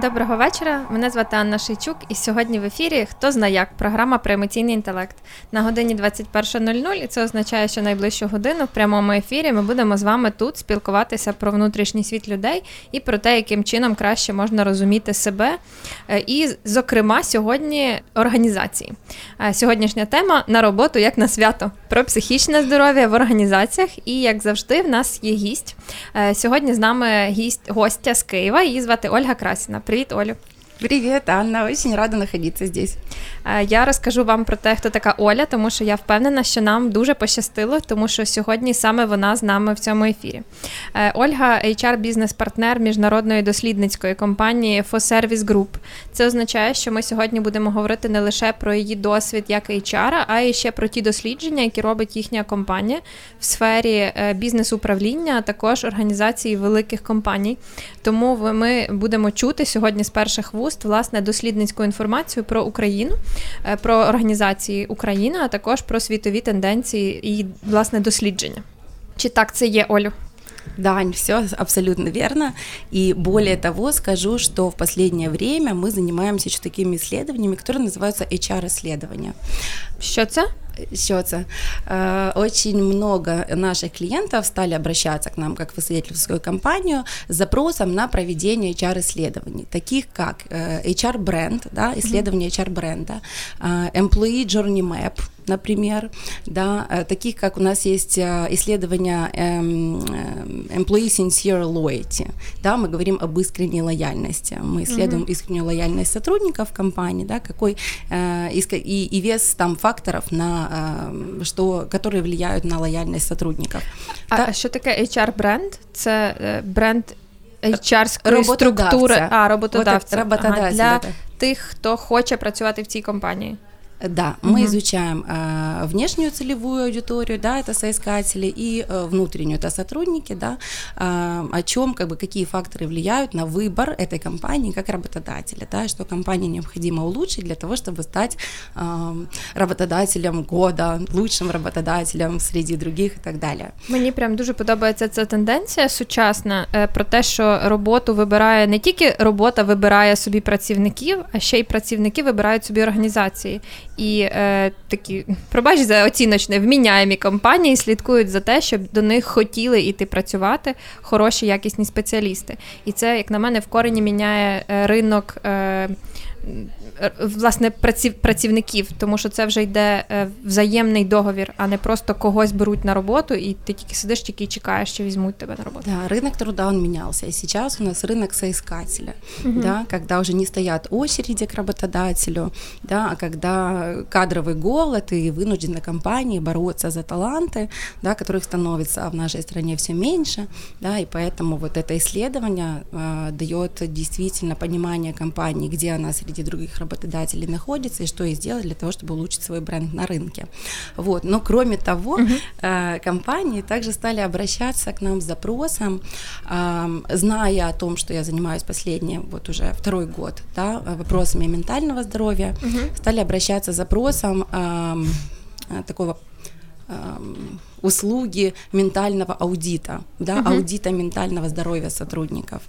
Доброго вечора. Мене звати Анна Шийчук, і сьогодні в ефірі Хто зна як програма про емоційний інтелект на годині 21.00, і це означає, що найближчу годину в прямому ефірі ми будемо з вами тут спілкуватися про внутрішній світ людей і про те, яким чином краще можна розуміти себе. Е, і, зокрема, сьогодні організації. Е, сьогоднішня тема на роботу як на свято про психічне здоров'я в організаціях. І як завжди, в нас є гість. Е, сьогодні з нами гість гостя з Києва. Її звати Ольга Красіна. preto, olha, Привет, Анна, очень рада находиться здесь. Е, я розкажу вам про те, хто така Оля, тому що я впевнена, що нам дуже пощастило, тому що сьогодні саме вона з нами в цьому ефірі. Е, Ольга, hr бізнес-партнер міжнародної дослідницької компанії FoService Group. Це означає, що ми сьогодні будемо говорити не лише про її досвід як HR, а й ще про ті дослідження, які робить їхня компанія в сфері е, бізнес-управління, а також організації великих компаній. Тому ми будемо чути сьогодні з перших вуст власне дослідницьку інформацію про Україну. Е, про організації України, а також про світові тенденції і власне дослідження. Чи так це є, Олю? Да, все абсолютно верно. И более того, скажу, что в последнее время мы занимаемся еще такими исследованиями, которые называются HR-исследования. Что это? Счется. Э, очень много наших клиентов стали обращаться к нам как в исследовательскую компанию с запросом на проведение HR-исследований, таких как э, HR-бренд, да, исследование HR-бренда, э, Employee Journey Map, например, да, таких как у нас есть исследования эм, Employee Sincere Loyalty, да, мы говорим об искренней лояльности, мы исследуем mm-hmm. искреннюю лояльность сотрудников компании, да, какой и, и вес там факторов на Эм, что, которые влияют на лояльность сотрудников. А Та... що таке HR-бренд? Це бренд HR структури, а роботодавця. Ага, для тих, хто хоче працювати в цій компанії. Да, мы угу. изучаем э, внешнюю целевую аудиторию, да, это соискатели, и э, внутреннюю, это сотрудники, да, э, о чем, как бы, какие факторы влияют на выбор этой компании как работодателя, да, что компании необходимо улучшить для того, чтобы стать э, работодателем года, лучшим работодателем среди других і так далі. Мені прям дуже подобається ця тенденція сучасна про те, що роботу вибирає не тільки робота вибирає собі працівників, а ще й працівники вибирають собі організації І е, такі, пробач за оціночне, вміняємі компанії слідкують за те, щоб до них хотіли іти працювати хороші якісні спеціалісти. І це, як на мене, в корені міняє е, ринок. Е, Е, власне працівників, тому що це вже йде е, взаємний договір, а не просто когось беруть на роботу, і ти тільки сидиш, тільки і чекаєш, що візьмуть тебе на роботу. Да, рынок труда он менялся, и сейчас у нас рынок соискателя, угу. да, когда уже не стоят очереди к работодателю, да, а когда кадровый голод и вынуждены компании бороться за таланты, да, которых становится в нашей стране все меньше, да, и поэтому вот это исследование э, дает действительно понимание компании, где она среди других работодателей находится и что ей сделать для того, чтобы улучшить свой бренд на рынке. Вот. Но кроме того, угу. компании также стали обращаться к нам с запросом, зная о том, что я занимаюсь последние, вот уже второй год, да, вопросами ментального здоровья, угу. стали обращаться с запросом такого услуги ментального аудита, да, угу. аудита ментального здоровья сотрудников.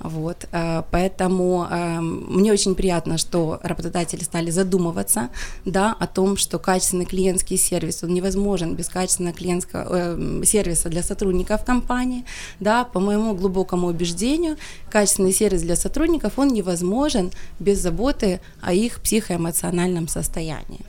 Вот, э, поэтому э, мне очень приятно, что работодатели стали задумываться, да, о том, что качественный клиентский сервис, он невозможен без качественного клиентского э, сервиса для сотрудников компании, да, по моему глубокому убеждению, качественный сервис для сотрудников, он невозможен без заботы о их психоэмоциональном состоянии.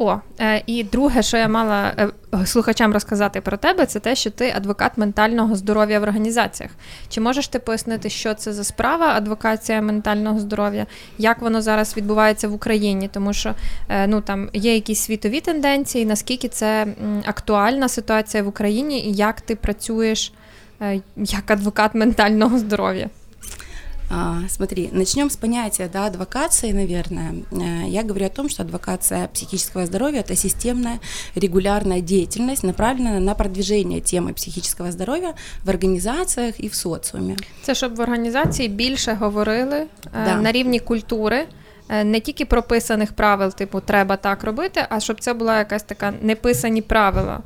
О, е, і друге, що я мала е, слухачам розказати про тебе, це те, що ти адвокат ментального здоров'я в організаціях. Чи можеш ти пояснити, що це за справа адвокація ментального здоров'я, як воно зараз відбувається в Україні? Тому що е, ну там є якісь світові тенденції, наскільки це актуальна ситуація в Україні, і як ти працюєш як адвокат ментального здоров'я? А, смотри, начнем с понятия да, адвокации, наверное. Э, я говорю о том, что адвокация психического здоровья – это системная регулярная деятельность, направленная на продвижение темы психического здоровья в організаціях і в соціумі. Це щоб в організації більше говорили да. на рівні культури. Не тільки прописаних правил, типу треба так робити, а щоб це була якась така неписані правила.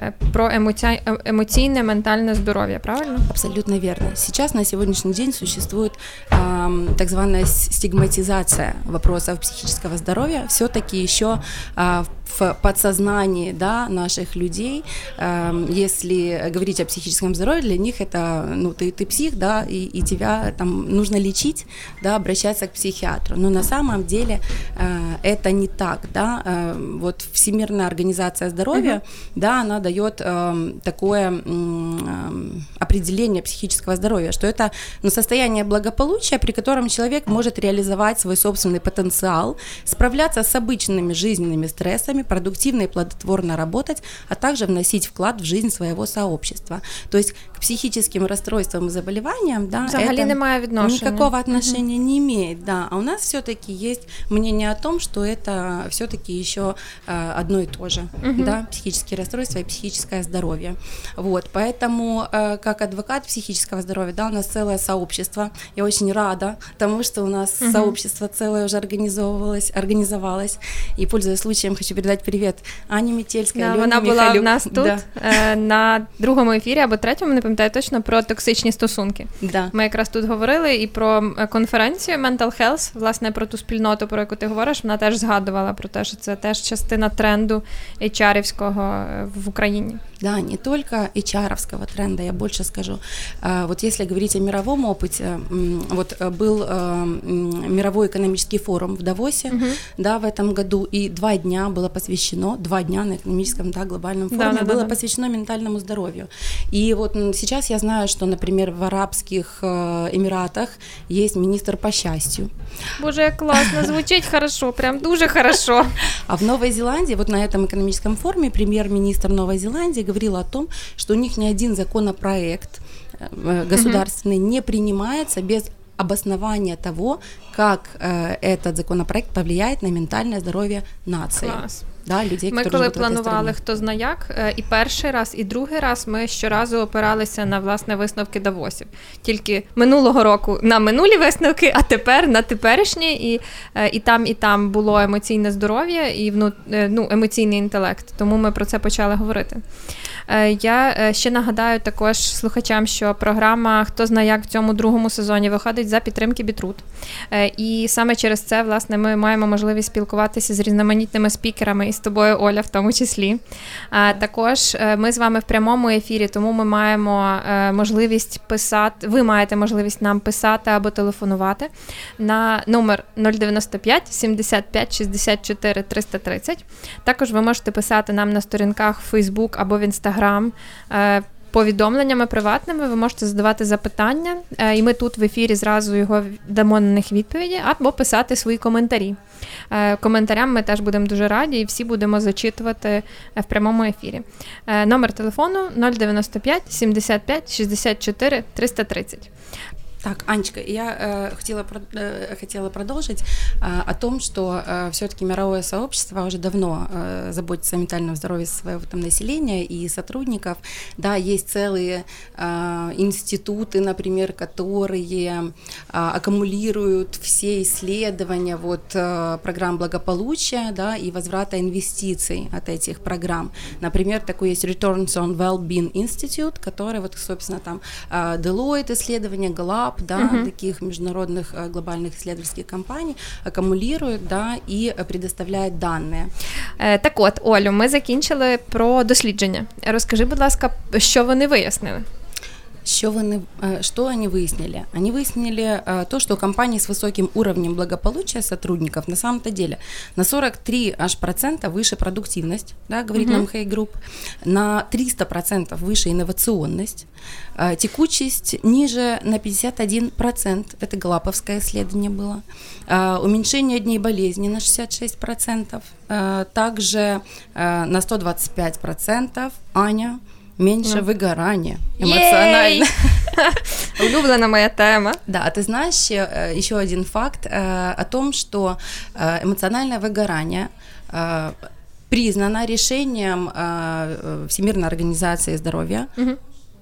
Э, про эмоци... Э, эмоциональное, ментальное здоровье, правильно? Абсолютно верно. Сейчас на сегодняшний день существует э, так званая стигматизация вопросов психического здоровья. Все-таки еще э, в подсознании да, наших людей, э, если говорить о психическом здоровье, для них это, ну, ты, ты псих, да, и, и тебя там нужно лечить, да, обращаться к психиатру. Но на самом деле э, это не так, да. Э, вот Всемирная организация здоровья, uh-huh. да, она дает э, такое э, определение психического здоровья, что это ну, состояние благополучия, при котором человек может реализовать свой собственный потенциал, справляться с обычными жизненными стрессами, продуктивно и плодотворно работать, а также вносить вклад в жизнь своего сообщества. То есть к психическим расстройствам и заболеваниям, да, Взагалі это немає никакого отношения угу. не имеет, да. А у нас все-таки есть мнение о том, что это все-таки еще э, одно и то же, угу. да, психические расстройства и психическое здоровье. Вот, поэтому э, как адвокат психического здоровья, да, у нас целое сообщество. Я очень рада тому, что у нас угу. сообщество целое уже организовывалось, организовалось. И пользуясь случаем, хочу передать привет Ані Мітєльська, да, Вона була в нас тут да. Е, на другому ефірі або третьому, не пам'ятаю точно, про токсичні стосунки. Да. Ми якраз тут говорили і про е, конференцію Mental Health, власне, про ту спільноту, про яку ти говориш, вона теж згадувала про те, що це теж частина тренду HR-івського е, в Україні. Да, не только HR-овского тренда, я больше скажу. Вот если говорить о мировом опыте, вот был мировой экономический форум в Давосе, угу. да, в этом году, и два дня было посвящено, два дня на экономическом, да, глобальном форуме да, да, было да, посвящено ментальному здоровью. И вот сейчас я знаю, что, например, в Арабских э, Эмиратах есть министр по счастью. Боже, классно, звучит хорошо, прям дуже хорошо. А в Новой Зеландии, вот на этом экономическом форуме премьер-министр Новой Зеландии говорил о том, что у них ни один законопроект э, государственный угу. не принимается без обоснования того, как э, этот законопроект повлияет на ментальное здоровье нации. Класс. Да, людей, Ми коли планували хто зна як, е, і перший раз, і другий раз ми щоразу опиралися на власне висновки Давосів. Тільки минулого року на минулі висновки, а тепер на теперішні, і е, і там, і там було емоційне здоров'я і е, ну, емоційний інтелект. Тому ми про це почали говорити. Я ще нагадаю також слухачам, що програма Хто знає як в цьому другому сезоні виходить за підтримки Бітрут. І саме через це, власне, ми маємо можливість спілкуватися з різноманітними спікерами і з тобою, Оля, в тому числі. Також е, ми з вами в прямому ефірі, тому ми маємо е, можливість писати. Ви маєте можливість нам писати або телефонувати на номер 095 75 64 330. Також ви можете писати нам на сторінках в Facebook або в Instagram. Е, повідомленнями приватними ви можете задавати запитання, і ми тут в ефірі зразу його дамо на них відповіді, або писати свої коментарі. Е, коментарям ми теж будемо дуже раді і всі будемо зачитувати е, в прямому ефірі. Е, номер телефону 095 75 64 330. Так, Анечка, я э, хотела, э, хотела продолжить э, о том, что э, все-таки мировое сообщество уже давно э, заботится о ментальном здоровье своего там, населения и сотрудников. Да, есть целые э, институты, например, которые э, аккумулируют все исследования вот, э, программ благополучия да, и возврата инвестиций от этих программ. Например, такой есть Returns on Wellbeing Institute, который, вот, собственно, там э, Deloitte исследования, Gallup, хаб да, угу. таких международных э, глобальных исследовательских компаний аккумулирует да, і предоставляє дані. Так от, Олю, ми закінчили про дослідження. Розкажи, будь ласка, що вони вияснили? Что, вы, э, что они выяснили? Они выяснили э, то, что у компаний с высоким уровнем благополучия сотрудников на самом-то деле на 43 аж процента выше продуктивность, да, говорит угу. нам Hey Group, на 300 процентов выше инновационность, э, текучесть ниже на 51 процент, это Галаповское исследование было, уменьшение дней болезни на 66 процентов, также на 125 процентов Аня меньше ну. выгорания эмоционально. Улюблена моя тема. Да, ты знаешь э, еще один факт э, о том, что э, эмоциональное выгорание признано решением Всемирной организации здоровья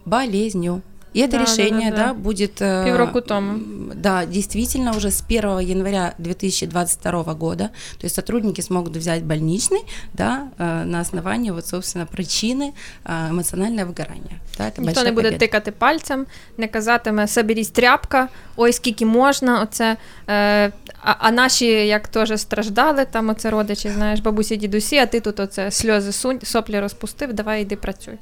болезнью. И это да, решение, да, да, да. да будет... Э, Півроку тому. Да, действительно, уже с 1 января 2022 года, то есть сотрудники смогут взять больничный, да, э, на основании, вот, собственно, причины э, эмоционального выгорания. Да, это Ніхто не буде победа. тикати пальцем, не казатиме «соберись тряпка», ой, скільки можна, оце... Е, а, а наші, як теж страждали, там оце родичі, знаєш, бабусі, дідусі, а ти тут оце сльози сунь, соплі розпустив, давай йди працюй.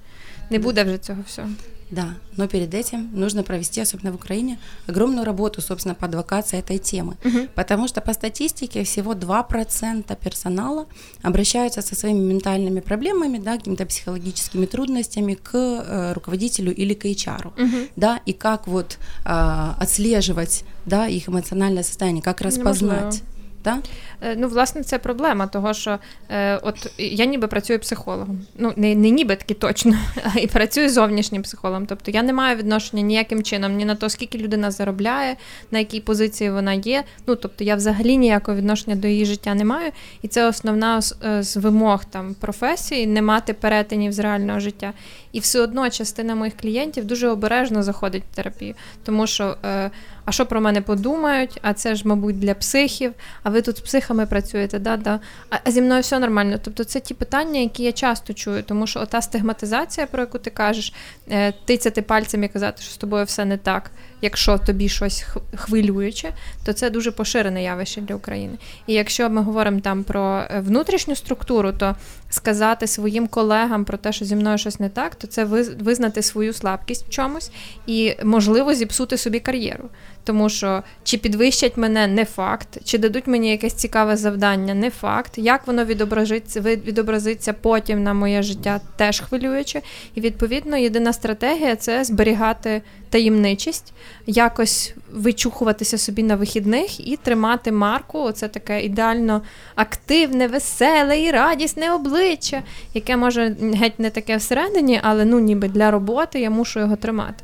Не буде вже цього всього. Да, но перед этим нужно провести, особенно в Украине, огромную работу, собственно, по адвокации этой темы. Угу. Потому что по статистике всего 2% персонала обращаются со своими ментальными проблемами, да, какими-то психологическими трудностями к э, руководителю или к HR. Угу. Да, и как вот э, отслеживать да, их эмоциональное состояние, как распознать. Да? Е, ну, власне, це проблема, того що е, от я ніби працюю психологом. Ну, не не ніби таки точно, а і працюю зовнішнім психологом. Тобто я не маю відношення ніяким чином ні на то, скільки людина заробляє, на якій позиції вона є. Ну, тобто я взагалі ніякого відношення до її життя не маю. І це основна з, е, з вимог там професії не мати перетинів з реального життя. І все одно частина моїх клієнтів дуже обережно заходить в терапію, тому що. Е, а що про мене подумають? А це ж, мабуть, для психів. А ви тут з психами працюєте, да, да. А зі мною все нормально. Тобто, це ті питання, які я часто чую, тому що ота стигматизація, про яку ти кажеш, е, тицяти пальцем і казати, що з тобою все не так. Якщо тобі щось хвилююче, то це дуже поширене явище для України. І якщо ми говоримо там про е, внутрішню структуру, то сказати своїм колегам про те, що зі мною щось не так, то це визнати свою слабкість в чомусь і можливо зіпсути собі кар'єру тому що чи підвищать мене не факт, чи дадуть мені якесь цікаве завдання, не факт. Як воно відобразиться відобразиться потім на моє життя, теж хвилююче. І відповідно єдина стратегія це зберігати таємничість, якось вичухуватися собі на вихідних і тримати марку. Оце таке ідеально активне, веселе і радісне обличчя, яке може геть не таке всередині, але ну ніби для роботи я мушу його тримати.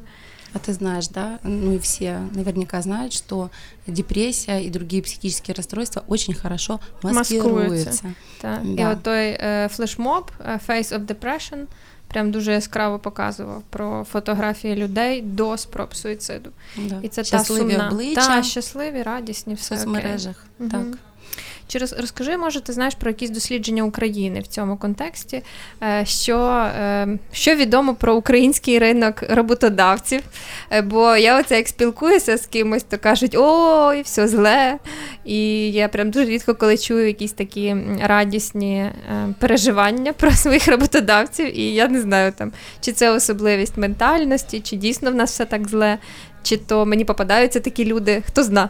А ты знаешь, да, ну и все наверняка знают, что депрессия и другие психические расстройства очень хорошо маскируются. Так. Да. І от той е, флешмоб Face of Depression прям дуже яскраво показував про фотографії людей до спроб суїциду. Да. І це щасливі та сумна, обличчя, та щасливі, радісні, все в соцмережах. Окей. Так. Чи розкажи, може, ти знаєш про якісь дослідження України в цьому контексті? Е, що е, що відомо про український ринок роботодавців? Е, бо я оце як спілкуюся з кимось, то кажуть, ой, все зле. І я прям дуже рідко коли чую якісь такі радісні переживання про своїх роботодавців. І я не знаю, там, чи це особливість ментальності, чи дійсно в нас все так зле, чи то мені попадаються такі люди, хто зна.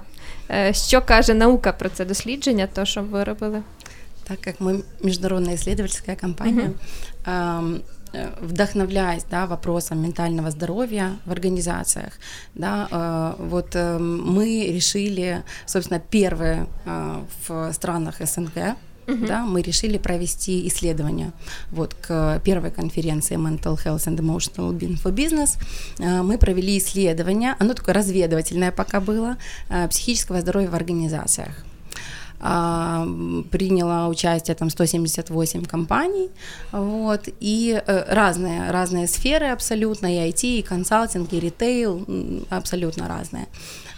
Що каже наука про це дослідження, то що ви робили? Так как мы международная исследовательская компания, uh-huh. вдохновляясь да, вопросом ментального здоровья в организациях, да, э, вот э, мы решили, собственно, первые э, в странах СНГ uh-huh. да, мы решили провести исследование вот к первой конференции Mental Health and Emotional Being for Business. Э, мы провели исследование, оно такое разведывательное пока было, э, психического здоровья в организациях а, приняло участие там 178 компаний, вот, и э, разные, разные сферы абсолютно, и IT, и консалтинг, и ритейл, абсолютно разные.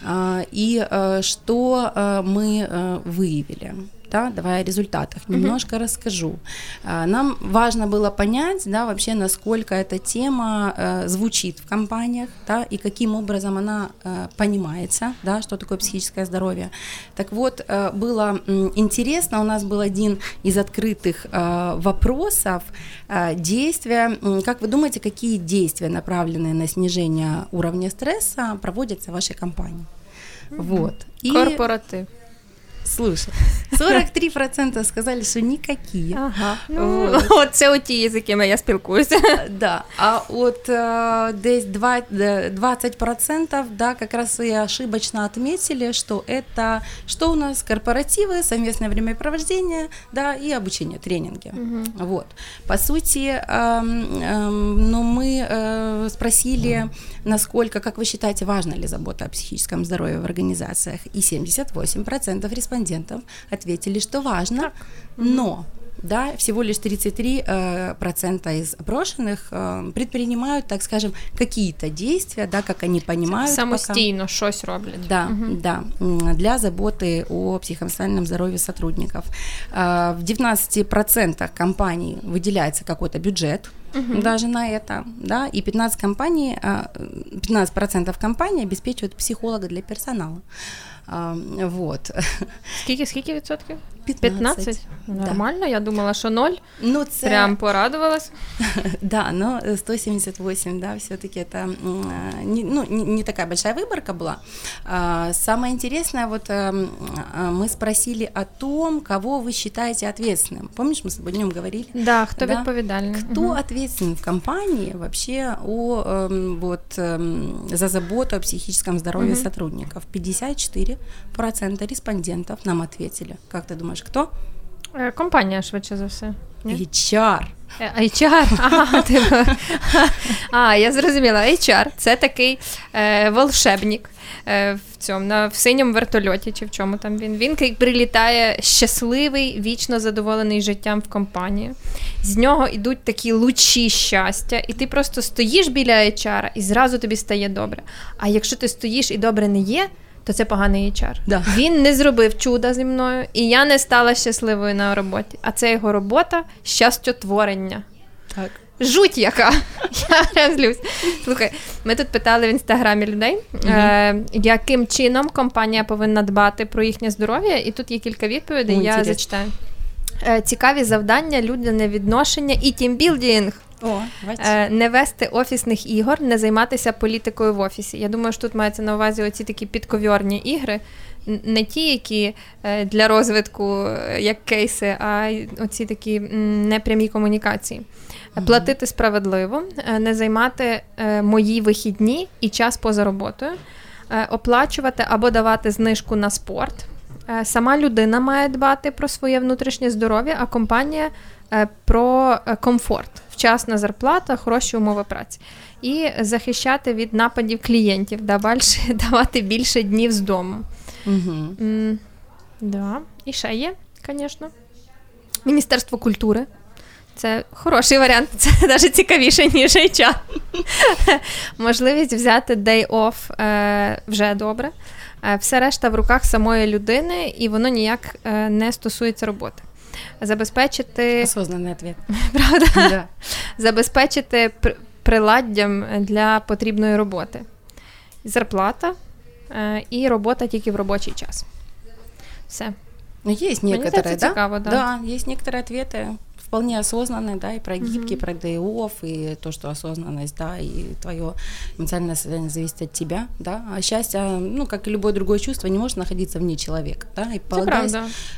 А, и что мы выявили? Да, давай о результатах немножко mm-hmm. расскажу. А, нам важно было понять, да, вообще, насколько эта тема э, звучит в компаниях, да, и каким образом она э, понимается, да, что такое психическое здоровье. Так вот, э, было интересно, у нас был один из открытых вопросов, действия, как вы думаете, какие действия, направленные на снижение уровня стресса, проводятся в вашей компании? Mm-hmm. Вот. И... Корпоратив. Слушай, 43% сказали, что никакие. Ага. Ну, вот. От це оті, з якими я спілкуюся. Да. А от э, десь 20% да, как раз и ошибочно отметили, что это что у нас корпоративы, совместное времяпровождение, да, и обучение, тренинги. Угу. Вот. По сути, э, э, ну, мы э, спросили, насколько, как вы считаете, важна ли забота о психическом здоровье в организациях, и 78% респондентов ответили, что важно, но да, всего лишь 33% э, процента из опрошенных э, предпринимают, так скажем, какие-то действия, да, как они понимают. Самостійно пока, щось роблять. Да, угу. да, для заботы о психоэмоциональном здоровье сотрудников. Э, в 19% компаний выделяется какой-то бюджет, угу. даже на это, да, и 15 компаний, 15% компаний обеспечивают психолога для персонала. Вот. Скільки, скільки відсотків? 15. 15? Нормально, да. я думала, що 0. Ну, це... Прям порадувалась. да, но 178, да, все-таки это не, ну, не, не такая большая выборка была. Самое интересное, вот мы спросили о том, кого вы считаете ответственным. Помнишь, мы с тобой днем говорили? Да, кто да? відповідальний. Кто угу. ответственен в компании вообще о, вот, за заботу о психическом здоровье угу. сотрудников? 54% респондентов нам ответили. Как ты думаешь, кто? Е, компанія, швидше за все. Ні? HR. Е, HR? Ага, типу. А, я зрозуміла. HR – це такий е, волшебник е, в цьому, на, в синьому вертольоті, чи в чому там він. Він прилітає щасливий, вічно задоволений життям в компанії. З нього йдуть такі лучі щастя, і ти просто стоїш біля HR, і зразу тобі стає добре. А якщо ти стоїш і добре не є, то це поганий HR. Да. Він не зробив чуда зі мною, і я не стала щасливою на роботі. А це його робота щастотворення. Так. Жуть яка. Я прям злюсь. Слухай, ми тут питали в інстаграмі людей, угу. е, яким чином компанія повинна дбати про їхнє здоров'я, і тут є кілька відповідей, Ой, я зачитаю. Е, цікаві завдання, людяне відношення і тімбілдінг. О, е, не вести офісних ігор, не займатися політикою в офісі. Я думаю, що тут мається на увазі оці такі підковірні ігри, не ті, які е, для розвитку, е, як кейси, а оці такі непрямі комунікації. Платити справедливо, не займати мої вихідні і час поза роботою, оплачувати або давати знижку на спорт. Сама людина має дбати про своє внутрішнє здоров'я, а компанія про комфорт вчасна зарплата, хороші умови праці. І захищати від нападів клієнтів, давати більше днів з дому. Угу. Да. І ще є, звісно. Міністерство культури. Це хороший варіант, це навіть цікавіше, ніж HR. Можливість взяти day off е, вже добре. Е, все решта в руках самої людини, і воно ніяк е, не стосується роботи забезпечити осознанний ответ. Правда? Да. Забезпечити приладдям для потрібної роботи. Зарплата е, і робота тільки в робочий час. Все. Ну, есть некоторые, да? Цікаво, да? Да, есть некоторые ответы Вполне осознанный, да, и про гибкий, mm-hmm. про day и то, что осознанность, да, и твое эмоциональное состояние зависит от тебя, да, а счастье, ну, как и любое другое чувство, не может находиться вне человека, да, и полагаясь,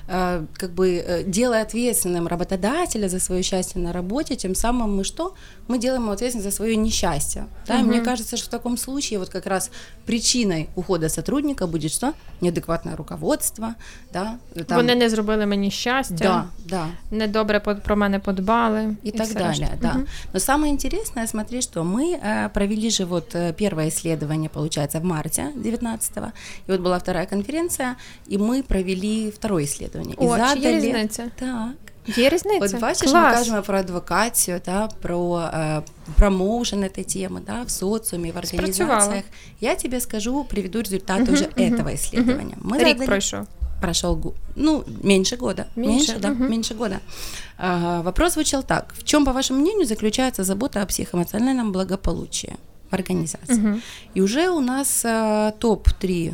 э, как бы э, делая ответственным работодателя за свое счастье на работе, тем самым мы что? Мы делаем его ответственным за свое несчастье, да, mm-hmm. и мне кажется, что в таком случае вот как раз причиной ухода сотрудника будет что? Неадекватное руководство, да. Там... Вони не зробили мені щастя, да, да. недобре про мене подбали. И, и так далее, да. Угу. Но самое интересное, смотри, что мы э, провели же вот э, первое исследование, получается, в марте 19-го, и вот была вторая конференция, и мы провели второе исследование. О, и задали... різниця? Так. Є різниця? От бачиш, Клас. ми кажемо про адвокацію, да, про е, промоушен этой темы, да, в социуме, в организациях. Я тебе скажу, приведу результаты uh-huh, уже uh-huh, этого исследования. Uh-huh. Мы Рік задали... пройшов Прошел, ну, меньше года. Меньше, меньше да, угу. меньше года. А, вопрос звучал так. В чем, по вашему мнению, заключается забота о психоэмоциональном благополучии в организации? Угу. И уже у нас а, топ-3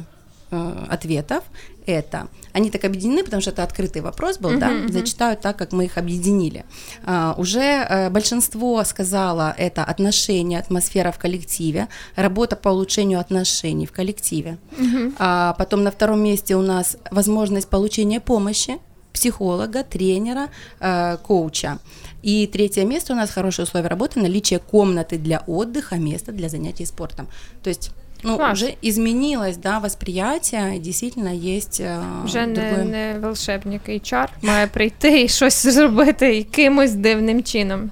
а, ответов это. Они так объединены, потому что это открытый вопрос был, uh-huh, да, uh-huh. зачитаю так, как мы их объединили. А, уже а, большинство сказала это отношения, атмосфера в коллективе, работа по улучшению отношений в коллективе. Uh-huh. А, потом на втором месте у нас возможность получения помощи психолога, тренера, э, коуча. И третье место у нас хорошие условия работы, наличие комнаты для отдыха, места для занятий спортом. То есть ну, Класс. уже изменилось, да, восприятие, действительно есть э, Вже другое... не, не волшебник HR має прийти і щось зробити якимось дивним чином.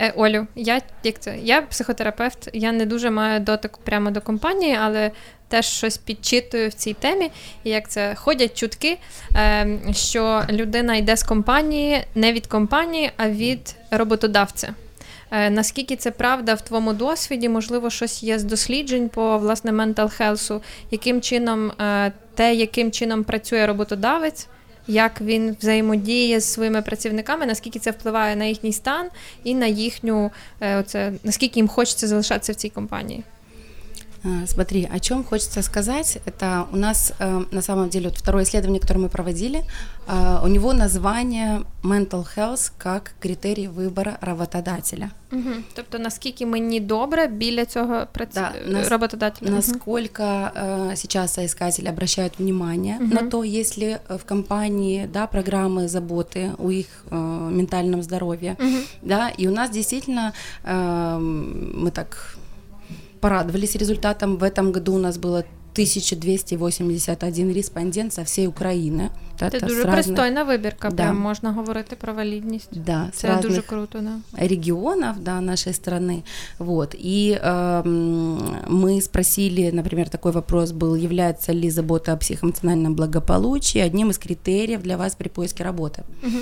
Е, Олю, я як це? Я психотерапевт, я не дуже маю дотик прямо до компанії, але теж щось підчитую в цій темі. І як це ходять чутки, е, що людина йде з компанії не від компанії, а від роботодавця. Е, наскільки це правда в твоєму досвіді? Можливо, щось є з досліджень по власне ментал хелсу, яким чином е, те, яким чином працює роботодавець, як він взаємодіє з своїми працівниками, наскільки це впливає на їхній стан і на їхню е, оце, наскільки їм хочеться залишатися в цій компанії? А, смотри, о чем хочется сказать, это у нас э, на самом деле вот второе исследование, которое мы проводили, э, у него название mental health как критерий выбора работодателя. Угу. Тобто наскільки мені добре біля цього прац... да, нас, работодателя? Насколько э, сейчас соискатели обращают внимание угу. на то, если в компании да, программы заботы о их э, ментальном здоровье, угу. да, и у нас действительно э, мы так порадовались результатом. В этом году у нас было 1281 респондент со всей України. Це, Це дуже пристойна вибірка, да. прям можна говорити про валідність. Да, Це дуже круто. Да. Регионов да, нашей страны. Вот. И э, мы спросили, например, такой вопрос был, является ли забота о психоэмоциональном благополучии одним из критериев для вас при поиске работы. Угу.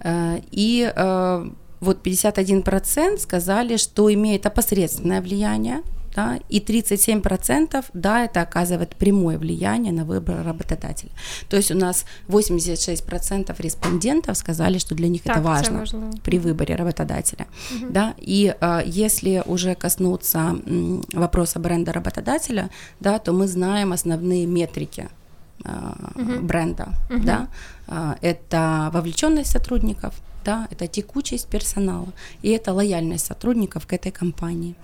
Э, и э, вот 51% сказали, что имеет опосредственное влияние да, и 37% да, это оказывает прямое влияние на выбор работодателя. То есть у нас 86% респондентов сказали, что для них так, это важно, важно при выборе работодателя. Угу. Да, и э, если уже коснуться м, вопроса бренда работодателя, да, то мы знаем основные метрики угу. бренда. Угу. Да? Это вовлеченность сотрудников, да, это текучесть персонала, и это лояльность сотрудников к этой компании.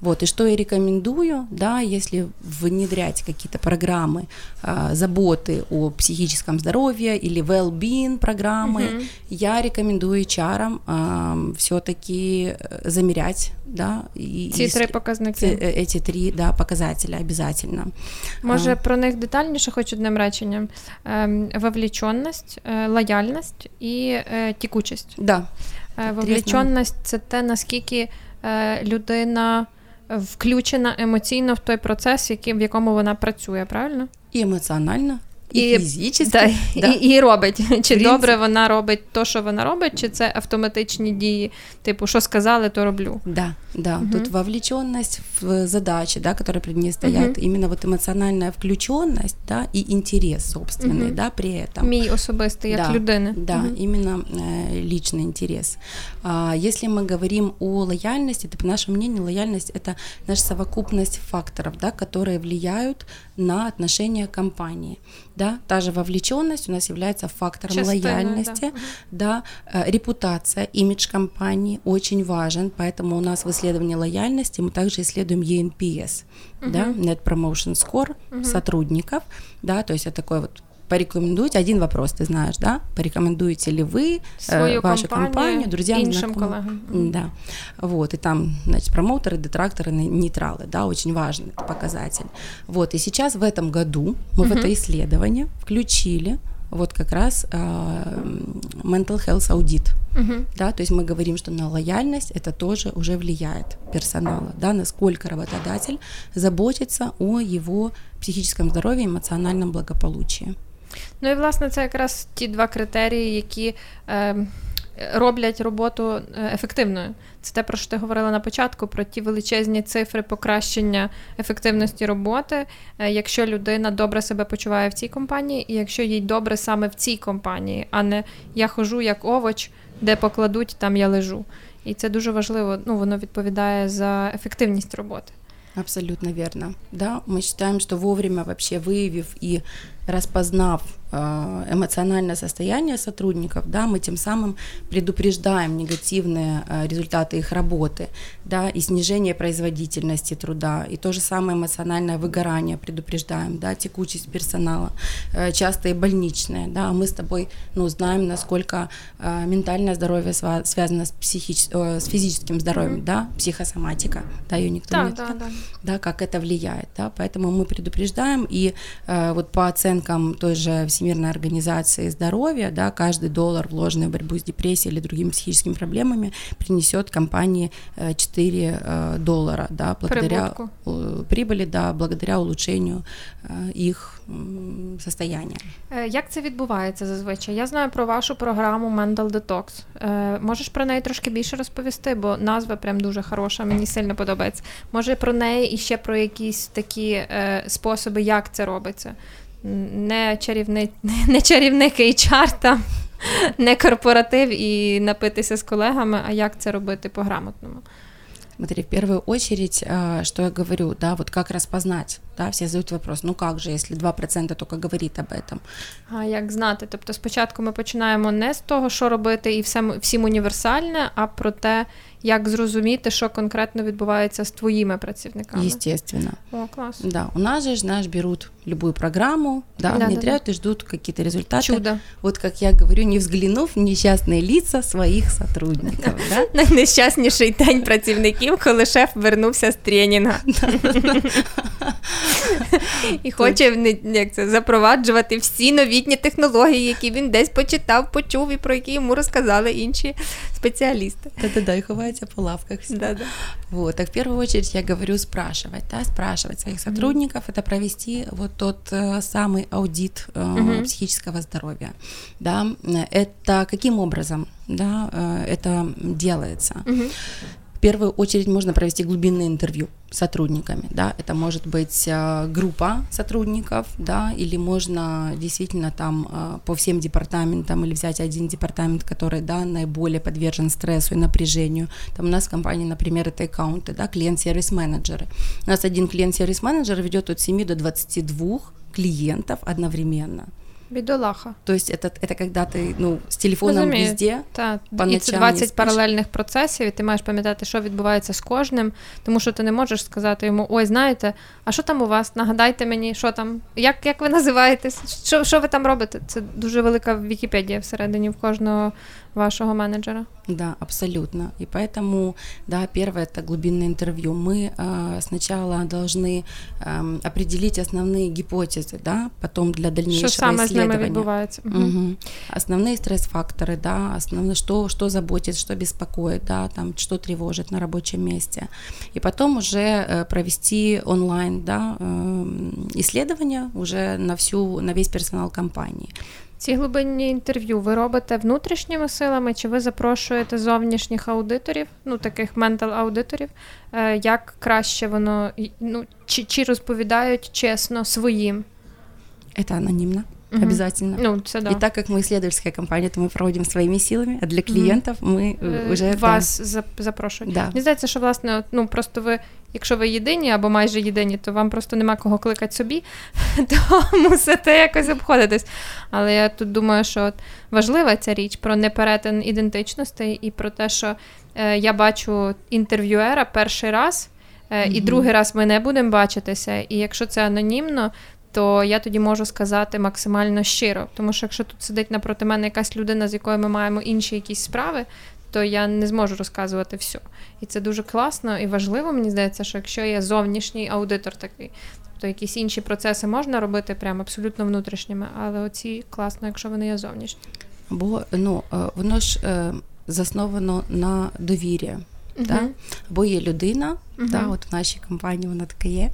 Вот, и что я рекомендую, да, если внедрять какие-то программы э, заботы о психическом здоровье или well-being программы, угу. я рекомендую HR э, все-таки замерять, да, и, ці три показники. Эти три, да, показателя обязательно. Може, а. про них детальніше хоч одним реченням. Вовлеченность, лояльність і текучість Вовлеченість. Да. Е, вовлеченість це те, наскільки е, людина включена емоційно в той процес, в якому вона працює, правильно? І емоціонально, і, і фізично. Да, да. І, і робить. Чи добре вона робить то, що вона робить, чи це автоматичні дії, типу, що сказали, то роблю. Да, да. Угу. Тут вовлеченность в задачи, да, которые перед ней стоят, угу. именно вот эмоциональная включенность, да, и интерес собственный, угу. да, при этом. Мій особистий, як да, людини. Да, угу. именно э, личный интерес. А, если мы говорим о лояльности, то, по нашему мнению, лояльность – это наша совокупность факторов, да, которые влияют на отношения компании да, та же вовлеченность у нас является фактором Часто, лояльности, да, да э, репутация, имидж компании очень важен, поэтому у нас в исследовании лояльности мы также исследуем ENPS, угу. да, Net Promotion Score угу. сотрудников, да, то есть это такой вот порекомендуйте один вопрос, ты знаешь, да? Порекомендуете ли вы Свою э, вашу компанию, компанию друзьям, іншим коллегам? Да. Вот, и там, значит, промоутеры, детракторы, нейтралы, да, очень важный показатель. Вот, и сейчас в этом году мы uh-huh. в это исследование включили вот как раз э, mental health аудит, uh-huh. да, то есть мы говорим, что на лояльность это тоже уже влияет персонала, да, насколько работодатель заботится о его психическом здоровье, эмоциональном благополучии. Ну і власне це якраз ті два критерії, які е, роблять роботу е, ефективною. Це те, про що ти говорила на початку, про ті величезні цифри покращення ефективності роботи, е, якщо людина добре себе почуває в цій компанії, і якщо їй добре саме в цій компанії, а не я хожу як овоч, де покладуть, там я лежу. І це дуже важливо. Ну воно відповідає за ефективність роботи. Абсолютно верно. Да, мы считаем, что вовремя вообще выявив и распознав э, эмоциональное состояние сотрудников, да, мы тем самым предупреждаем негативные э, результаты их работы, да, и снижение производительности труда, и то же самое эмоциональное выгорание предупреждаем, да, текучесть персонала, э, частые больничные, да, мы с тобой, ну, знаем, насколько ментальное здоровье связано с, психич... с физическим здоровьем, да, психосоматика, да, ее никто да, не да, да. да, как это влияет, да, поэтому мы предупреждаем, и вот по оценкам той же Всемирной организации здоровья, да, каждый доллар, вложенный в борьбу с депрессией или другими психическими проблемами, принесет компании 4 э, э, доллара, да, благодаря Прибутку. прибыли, да, благодаря улучшению э, их состояння. Як це відбувається зазвичай? Я знаю про вашу програму Mental Detox. Можеш про неї трошки більше розповісти, бо назва прям дуже хороша, мені сильно подобається. Може про неї і ще про якісь такі способи, як це робиться Не чарівни... не чарівник HR там, не корпоратив і напитися з колегами, а як це робити по-грамотному. Смотри, в первую очередь, что я говорю, да, вот как распознать, да, все задают вопрос, ну как же, если 2% только говорит об этом. А як знати? Тобто спочатку ми починаємо не з того, що робити, і всім, всім універсальне, а про те, як зрозуміти, що конкретно відбувається з твоїми працівниками. Естественно. О, класс. Да, у нас же, знаешь, берут любую программу, да, да внедряют да, да. и ждут какие-то результаты. Чудо. Вот как я говорю, не взглянув в несчастные лица своих сотрудников. Да? Найнещасніший день працівників, коли шеф вернувся з тренінга. І хоче як це, запроваджувати всі новітні технології, які він десь почитав, почув і про які йому розказали інші специалисты. Да-да-да, и ховаются по лавках. Да-да. Вот, так в первую очередь я говорю спрашивать, да, спрашивать своих сотрудников, mm-hmm. это провести вот тот э, самый аудит э, mm-hmm. психического здоровья, да, это каким образом, да, э, это делается. Mm-hmm. В первую очередь можно провести глубинное интервью с сотрудниками, да, это может быть э, группа сотрудников, да, или можно действительно там э, по всем департаментам или взять один департамент, который, да, наиболее подвержен стрессу и напряжению. Там у нас в компании, например, это аккаунты, да, клиент-сервис-менеджеры. У нас один клиент-сервис-менеджер ведет от 7 до 22 клиентов одновременно. Бідолаха. То есть это, это когда ты ну, з телефоном Розумію. везде. Так. І це 20 паралельних процесів, і ти маєш пам'ятати, що відбувається з кожним, тому що ти не можеш сказати йому: ой, знаєте, а що там у вас? Нагадайте мені, що там, як як ви називаєтесь? Що що ви там робите? Це дуже велика Вікіпедія всередині в кожного вашего менеджера. Да, абсолютно. И поэтому, да, первое это глубинное интервью. Мы э, сначала должны э, определить основные гипотезы, да, потом для дальнейшего что самое исследования. відбувається. Угу. Угу. Основные стресс-факторы, да, основные, что, что заботит, что беспокоит, да, там, что тревожит на рабочем месте. И потом уже э, провести онлайн, да, э, исследования уже на всю, на весь персонал компании. Ці глибинні інтерв'ю ви робите внутрішніми силами, чи ви запрошуєте зовнішніх аудиторів, ну таких ментал-аудиторів, як краще воно ну, чи, чи розповідають чесно своїм? Це анонімно. Угу. Обязательно. Ну, це да. И так как мы исследовательская компания, то мы проводим своими силами, а для клієнтів ми угу. вже вас да. запрошують. Да. Мені здається, що власне, ну просто ви, якщо ви єдині або майже єдині, то вам просто нема кого кликати собі, то мусите якось обходитись. Але я тут думаю, що от важлива ця річ про неперетин ідентичностей і про те, що е, я бачу інтерв'юера перший раз. Mm-hmm. І другий раз ми не будемо бачитися, і якщо це анонімно, то я тоді можу сказати максимально щиро. Тому що якщо тут сидить напроти мене якась людина, з якою ми маємо інші якісь справи, то я не зможу розказувати все. І це дуже класно і важливо, мені здається, що якщо є зовнішній аудитор такий, то якісь інші процеси можна робити прямо абсолютно внутрішніми, але оці класно, якщо вони є зовнішні. Бо ну е, воно ж е, засновано на довір'я. Uh-huh. Бо є людина, uh-huh. от в нашій компанії вона така є.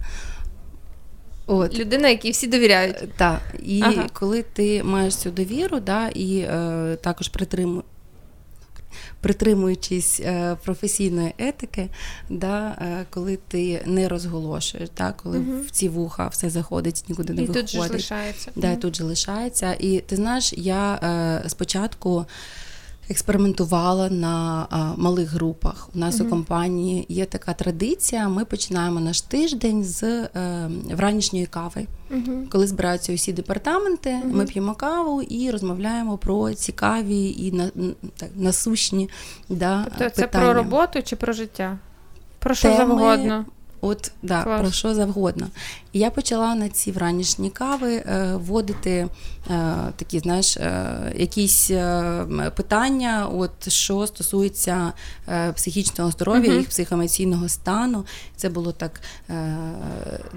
От. Людина, якій всі довіряють. Е, так. І ага. коли ти маєш цю довіру, да, і е, також притримуєш. Притримуючись е, професійної етики, да, е, коли ти не розголошуєш, да, коли угу. в ці вуха все заходить, нікуди не і виходить. Тут же лишається. Да, угу. тут же лишається. І ти знаєш, я е, спочатку експериментувала на а, малих групах. У нас uh у компанії є така традиція. Ми починаємо наш тиждень з е, вранішньої кави. uh Коли збираються усі департаменти, uh ми п'ємо каву і розмовляємо про цікаві і на, так, насущні да, тобто питання. це про роботу чи про життя? Про що Теми, завгодно? От да, про що завгодно. І я почала на ці вранішні кави е, вводити е, такі, знаєш, е, якісь е, питання, от що стосується е, психічного здоров'я, uh-huh. їх психоемоційного стану. Це було так е,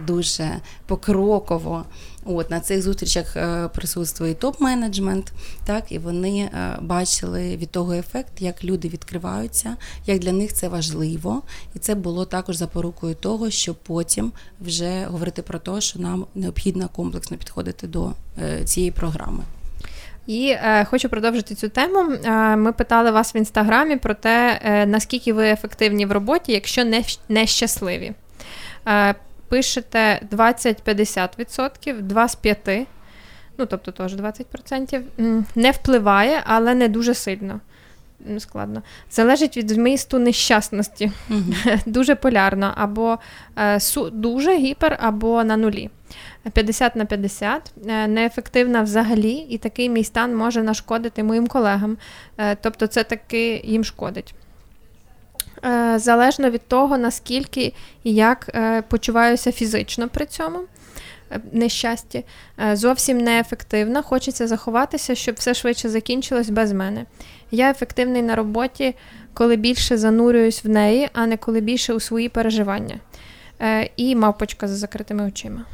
дуже покроково. От На цих зустрічах е, присутствує топ-менеджмент, так, і вони е, бачили від того ефект, як люди відкриваються, як для них це важливо. І це було також запорукою того, щоб потім вже говорити про те, що нам необхідно комплексно підходити до е, цієї програми. І е, хочу продовжити цю тему. Е, ми питали вас в інстаграмі про те, е, наскільки ви ефективні в роботі, якщо не, не щасливі пишете 20-50%, 2 з 5, ну тобто теж 20%, не впливає, але не дуже сильно. Складно. Залежить від змісту нещасності. uh Дуже полярно, або е, су, дуже гіпер, або на нулі. 50 на 50, е, неефективна взагалі, і такий мій стан може нашкодити моїм колегам. Е, тобто, це таки їм шкодить. Е, залежно від того, наскільки і як е, почуваюся фізично при цьому е, нещасті, зовсім неефективна. Хочеться заховатися, щоб все швидше закінчилось без мене. Я ефективний на роботі, коли більше занурююсь в неї, а не коли більше у свої переживання. І мавпочка за закритими очима.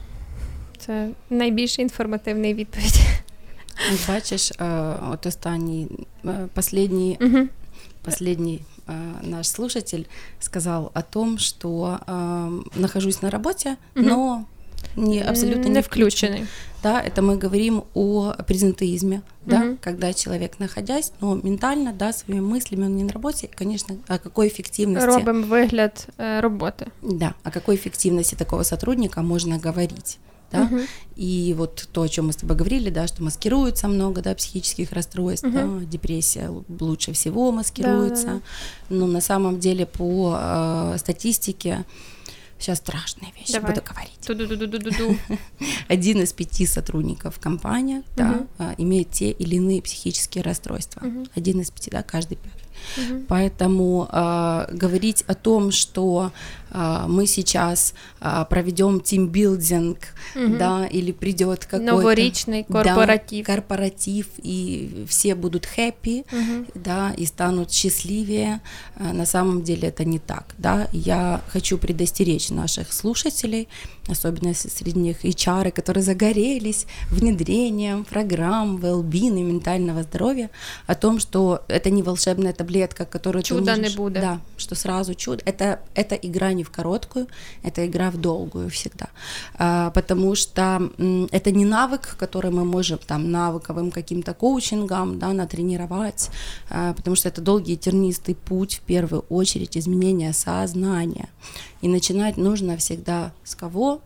Це найбільш інформативний відповідь. Бачиш, от останній, останній, угу. Наш слушатель сказал о том, что э, нахожусь на работе, угу. но не абсолютно не, не включенный. Да, это мы говорим о презентеизме, да, угу. когда человек, находясь, но ментально, да, своими мыслями, он не на работе, конечно, о какой эффективности... Робим выгляд э, работы. Да, о какой эффективности такого сотрудника можно говорить да, угу. и вот то, о чем мы с тобой говорили, да, что маскируется много, да, психических расстройств, угу. да, депрессия лучше всего маскируется, да, да. но на самом деле по э, статистике сейчас страшные вещи Давай. буду говорить. Один из пяти сотрудников компании угу. да, э, имеет те или иные психические расстройства. Угу. Один из пяти, да, каждый пятый. Угу. Поэтому э, говорить о том, что э, мы сейчас э, проведем тимбилдинг, угу. да, или придет какой-то новоричный корпоратив, да, корпоратив, и все будут хэппи, угу. да, и станут счастливее. Э, на самом деле это не так, да. Я хочу предостеречь наших слушателей, особенно среди них HR, которые загорелись внедрением программ well-being и ментального здоровья, о том, что это не волшебная таблетка, которую Чудо ты можешь... не будет. Да, что сразу чудо. Это, это игра не в короткую, это игра в долгую всегда. А, потому что это не навык, который мы можем там навыковым каким-то коучингом да, натренировать, а, потому что это долгий тернистый путь, в первую очередь, изменения сознания. И начинать нужно всегда с кого?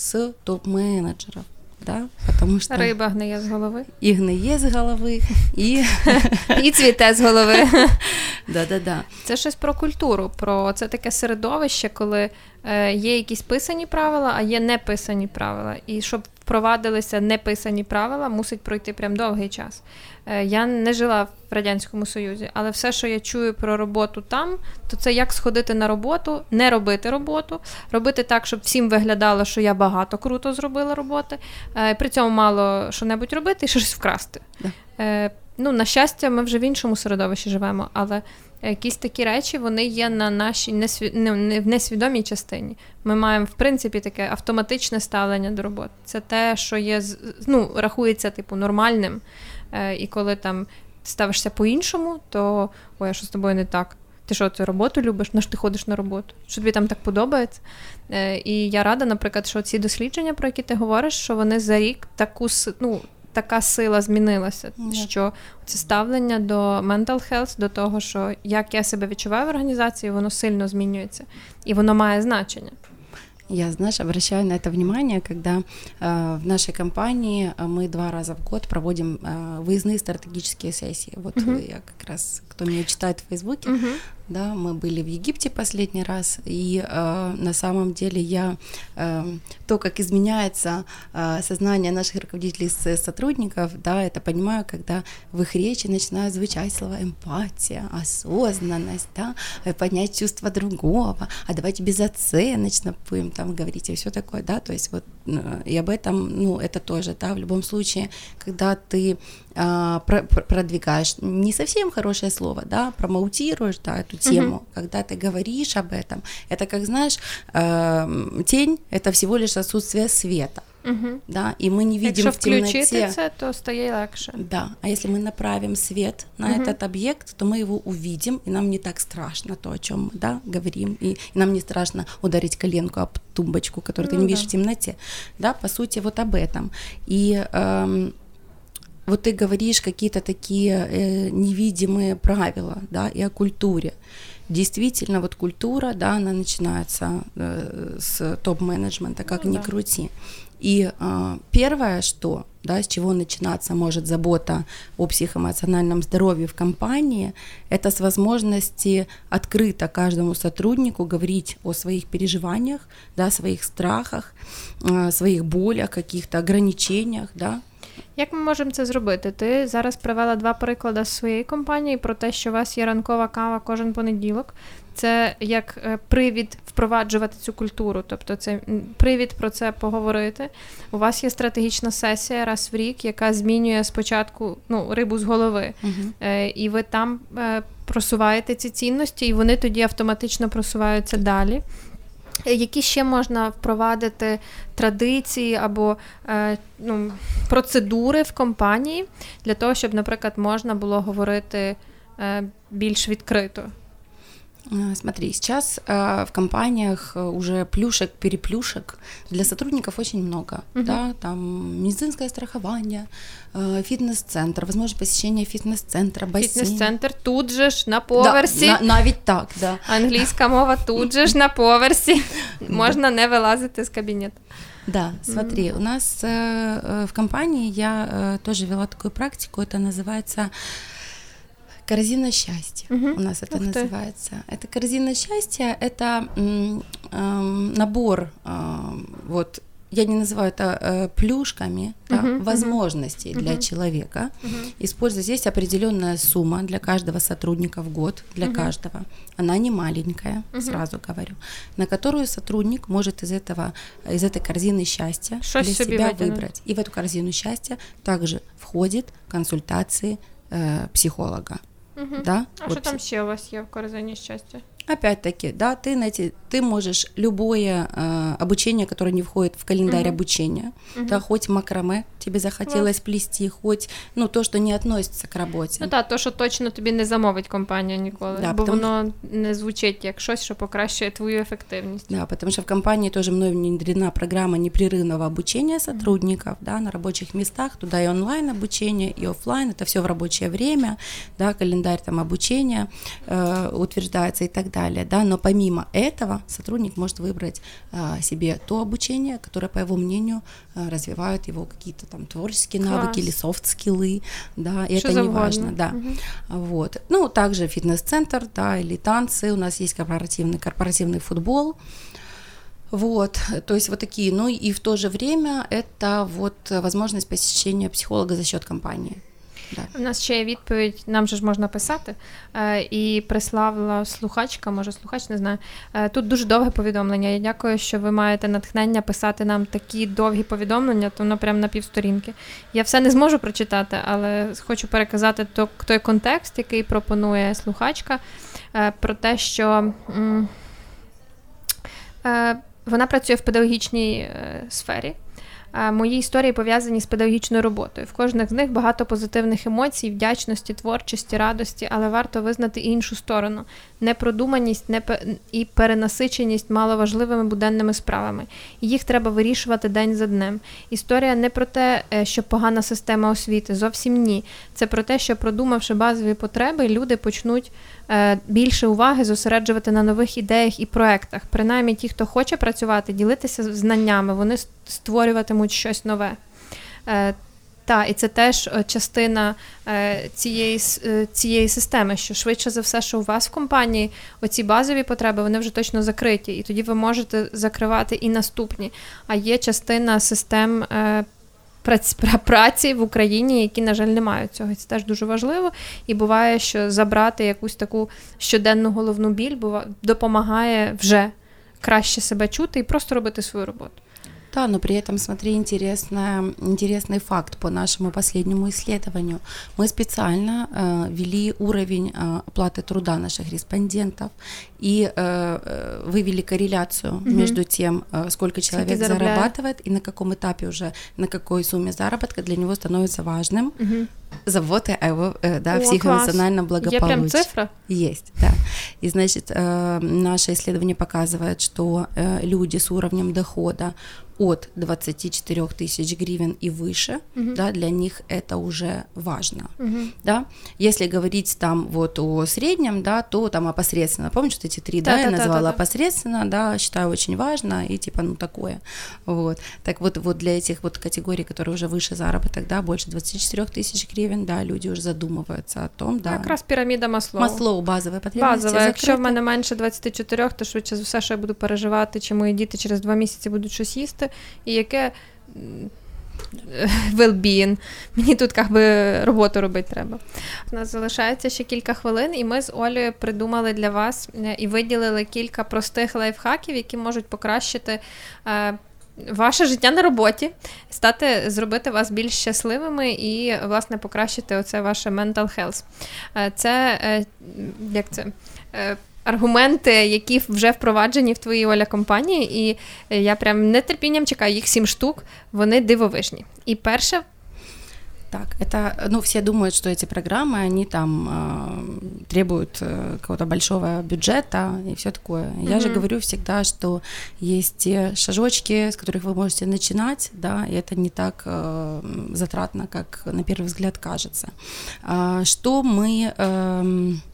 С топ-менеджеров. Да? Потому что... Риба гниє з голови. І гниє з голови, і і цвіте з голови. Да-да-да. Це щось про культуру, про це таке середовище, коли е, є якісь писані правила, а є неписані правила. І щоб впровадилися неписані правила, мусить пройти прям довгий час. Е, я не жила в радянському союзі, але все, що я чую про роботу там, то це як сходити на роботу, не робити роботу, робити так, щоб всім виглядало, що я багато круто зробила роботи, е, при цьому мало що небудь робити і щось вкрасти. Да. Е, ну, на щастя, ми вже в іншому середовищі живемо, але якісь такі речі вони є на нашій несві... не, в несвідомій частині. Ми маємо, в принципі, таке автоматичне ставлення до роботи. Це те, що є ну, рахується типу нормальним. Е, і коли там ставишся по-іншому, то ой, а що з тобою не так? Ти що, цю роботу любиш? На що ти ходиш на роботу? Що тобі там так подобається? Е, і я рада, наприклад, що ці дослідження, про які ти говориш, що вони за рік таку ну, така сила змінилася, mm. що це ставлення до mental health, до того, що як я себе відчуваю в організації, воно сильно змінюється і воно має значення. Я, знаешь, обращаю на это внимание, когда э, в нашей компании мы два раза в год проводим э, выездные стратегические сессии. Вот угу. я как раз, кто меня читает в Фейсбуке, угу Да, мы были в Египте последний раз, и э, на самом деле я э, то, как изменяется э, сознание наших руководителей сотрудников, да, это понимаю, когда в их речи начинают звучать слова эмпатия, осознанность, да, э, поднять чувство другого, а давайте безоценочно будем там говорить и все такое, да, то есть вот э, и об этом, ну, это тоже, да, в любом случае, когда ты э, продвигаешь не совсем хорошее слово, да, промоутируешь, да, эту тему, угу. когда ты говоришь об этом, это как знаешь, э, тень это всего лишь отсутствие света. Угу. Да, и мы не видим Якщо в темноте. це, то стає легше. Да, а если мы направим свет на угу. этот объект, то мы его увидим, и нам не так страшно то, о чем мы да, говорим, и, и нам не страшно ударить коленку об тумбочку, которую ну, ты не видишь да. в темноте. Да, по сути, вот об этом. И эм, вот ты говоришь какие-то такие э, невидимые правила, да, и о культуре. Действительно, вот культура, да, она начинается э, с топ-менеджмента, как ну, ни да. крути. И э, первое, что, да, с чего начинаться может забота о психоэмоциональном здоровье в компании, это с возможности открыто каждому сотруднику говорить о своих переживаниях, да, своих страхах, э, своих болях, каких-то ограничениях, да, Як ми можемо це зробити? Ти зараз привела два приклади з своєї компанії про те, що у вас є ранкова кава кожен понеділок. Це як е, привід впроваджувати цю культуру, тобто це привід про це поговорити. У вас є стратегічна сесія раз в рік, яка змінює спочатку ну, рибу з голови, uh і ви там е, просуваєте ці цінності, і вони тоді автоматично просуваються далі. Які ще можна впровадити традиції або е, ну, процедури в компанії для того, щоб, наприклад, можна було говорити е, більш відкрито? Смотри, сейчас э, в компаниях уже плюшек, переплюшек для сотрудников очень много, угу. да, там медицинское страхование, э, фитнес-центр, возможно посещение фитнес-центра, бассейн. Фітнес-центр тут же ж на поверсі. Да, на, навіть так, да. Англійська мова тут же ж на поверсі. Можна не вилазити з кабінету. Да, смотри, mm-hmm. у нас э, в компании я э, тоже вела такую практику, это называется Корзина счастья угу. у нас это Ух называется. Ты. Это корзина счастья, это э, набор э, вот я не называю это э, плюшками, да, uh-huh, возможностей uh-huh. для человека. Uh-huh. Используя здесь определенная сумма для каждого сотрудника в год, для uh-huh. каждого. Она не маленькая, uh-huh. сразу говорю, на которую сотрудник может из этого, из этой корзины счастья Что для себя вытянуть? выбрать. И в эту корзину счастья также входит консультации э, психолога. Угу. Да? А вот. що там ще у вас є в корзині щастя? Опять-таки, да, ты, найти, ты можешь любое э, обучение, которое не входит в календарь угу. обучения, угу. да, хоть макраме тебе захотелось вот. плести, хоть ну, то, что не относится к работе. Ну так, то, що точно тобі не замовить компанія ніколи, да, бо потому... воно не звучить як щось, що покращує твою ефективність. Да, потому что в компании тоже мной внедрена программа непрерывного обучения сотрудников, угу. да, на рабочих местах, туда и онлайн обучение, и офлайн, это все в рабочее время, да, календарь там обучения э, утверждается и так далее далее, да, но помимо этого сотрудник может выбрать а, себе то обучение, которое, по его мнению, а, развивает его какие-то там творческие Класс. навыки или софт-скиллы, да, и Что это не важно, да, угу. вот. Ну, также фитнес-центр, да, или танцы, у нас есть корпоративный, корпоративный футбол, вот, то есть вот такие, ну и в то же время это вот возможность посещения психолога за счет компании. У нас ще є відповідь, нам же ж можна писати. Е, і прислала слухачка, може слухач, не знаю. Е, тут дуже довге повідомлення. Я дякую, що ви маєте натхнення писати нам такі довгі повідомлення, то воно прямо на півсторінки. Я все не зможу прочитати, але хочу переказати той контекст, який пропонує слухачка, е, про те, що. Вона працює в педагогічній сфері, Мої історії пов'язані з педагогічною роботою. В кожних з них багато позитивних емоцій, вдячності, творчості, радості, але варто визнати іншу сторону: непродуманість не і перенасиченість маловажливими буденними справами. Їх треба вирішувати день за днем. Історія не про те, е, що погана система освіти, зовсім ні. Це про те, що продумавши базові потреби, люди почнуть більше уваги зосереджувати на нових ідеях і проектах. Принаймні, ті, хто хоче працювати, ділитися знаннями, вони створюватимуть щось нове. Е, та, і це теж е, частина е, цієї е, цієї системи, що швидше за все, що у вас в компанії оці базові потреби вони вже точно закриті, і тоді ви можете закривати і наступні. А є частина систем праці в Україні, які, на жаль, не мають цього. Це теж дуже важливо. І буває, що забрати якусь таку щоденну головну біль допомагає вже краще себе чути і просто робити свою роботу. Да, но при этом, смотри, интересная, интересный факт по нашему последнему исследованию. Мы специально э, ввели уровень э, оплаты труда наших респондентов и э, э вывели корреляцию угу. между тем, э, сколько человек зарабатывает и на каком этапе уже, на какой сумме заработка для него становится важным. Угу заботы о его э, да, О, психоэмоциональном благополучии. Есть прям цифра? Есть, да. И, значит, э, наше исследование показывает, что э, люди с уровнем дохода от 24 тысяч гривен и выше, угу. да, для них это уже важно, угу. да. Если говорить там вот о среднем, да, то там опосредственно, помнишь, вот эти три, да, да я да, назвала да, да, опосредственно, да, считаю очень важно и типа, ну, такое, вот. Так вот, вот для этих вот категорий, которые уже выше заработок, да, больше 24 тысяч гривен, да, люди уже задумываются о том, да. Якраз піраміда Маслоу. Маслоу, базові потребності. Базове. Якщо в мене менше 24, то швидше за все, що я буду переживати, чи мої діти через два місяці будуть щось їсти, і яке well-being. Мені тут би, роботу робити треба. У нас залишається ще кілька хвилин, і ми з Олею придумали для вас е, і виділили кілька простих лайфхаків, які можуть покращити. Е, ваше життя на роботі, стати, зробити вас більш щасливими і, власне, покращити оце ваше mental health. Е, це як це? аргументи, які вже впроваджені в твоїй Оля компанії, і я прям нетерпінням чекаю їх сім штук, вони дивовижні. І перше. Так, это, ну, все думают, что эти программы, они там э, требуют э, какого-то большого бюджета и все такое. Mm-hmm. Я же говорю всегда, что есть те шажочки, с которых вы можете начинать, да, и это не так э, затратно, как на первый взгляд кажется. Э, что мы э, в